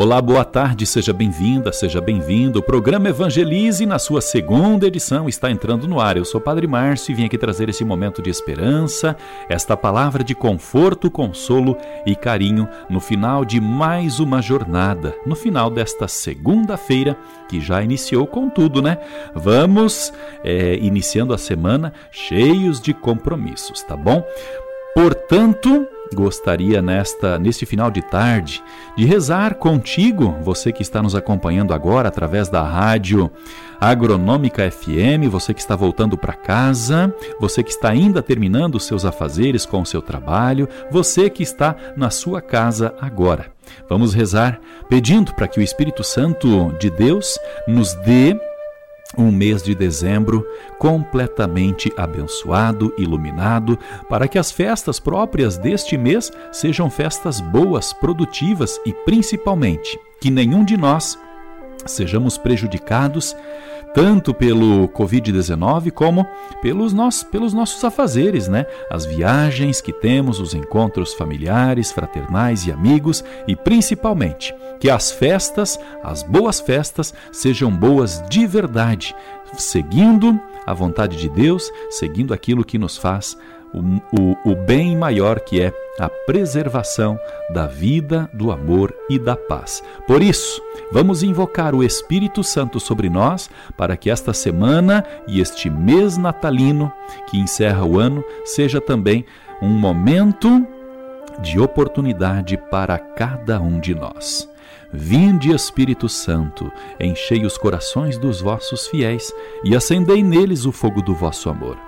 Olá, boa tarde, seja bem-vinda, seja bem-vindo. O programa Evangelize, na sua segunda edição, está entrando no ar. Eu sou Padre Márcio e vim aqui trazer esse momento de esperança, esta palavra de conforto, consolo e carinho no final de mais uma jornada, no final desta segunda-feira, que já iniciou com tudo, né? Vamos é, iniciando a semana cheios de compromissos, tá bom? Portanto, gostaria nesta neste final de tarde de rezar contigo, você que está nos acompanhando agora através da rádio Agronômica FM, você que está voltando para casa, você que está ainda terminando os seus afazeres com o seu trabalho, você que está na sua casa agora. Vamos rezar pedindo para que o Espírito Santo de Deus nos dê um mês de dezembro completamente abençoado, iluminado, para que as festas próprias deste mês sejam festas boas, produtivas e principalmente que nenhum de nós sejamos prejudicados tanto pelo Covid-19 como pelos, nossos, pelos nossos afazeres, né? As viagens que temos, os encontros familiares, fraternais e amigos e principalmente que as festas, as boas festas, sejam boas de verdade, seguindo a vontade de Deus, seguindo aquilo que nos faz o, o, o bem maior que é a preservação da vida, do amor e da paz. Por isso, vamos invocar o Espírito Santo sobre nós para que esta semana e este mês natalino que encerra o ano seja também um momento de oportunidade para cada um de nós. Vinde, Espírito Santo, enchei os corações dos vossos fiéis e acendei neles o fogo do vosso amor.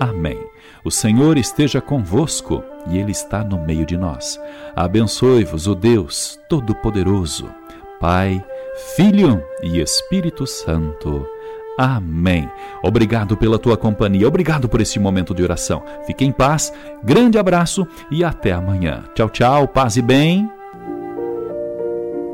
Amém. O Senhor esteja convosco e Ele está no meio de nós. Abençoe-vos o Deus Todo-Poderoso, Pai, Filho e Espírito Santo. Amém. Obrigado pela tua companhia, obrigado por esse momento de oração. Fique em paz, grande abraço e até amanhã. Tchau, tchau, paz e bem.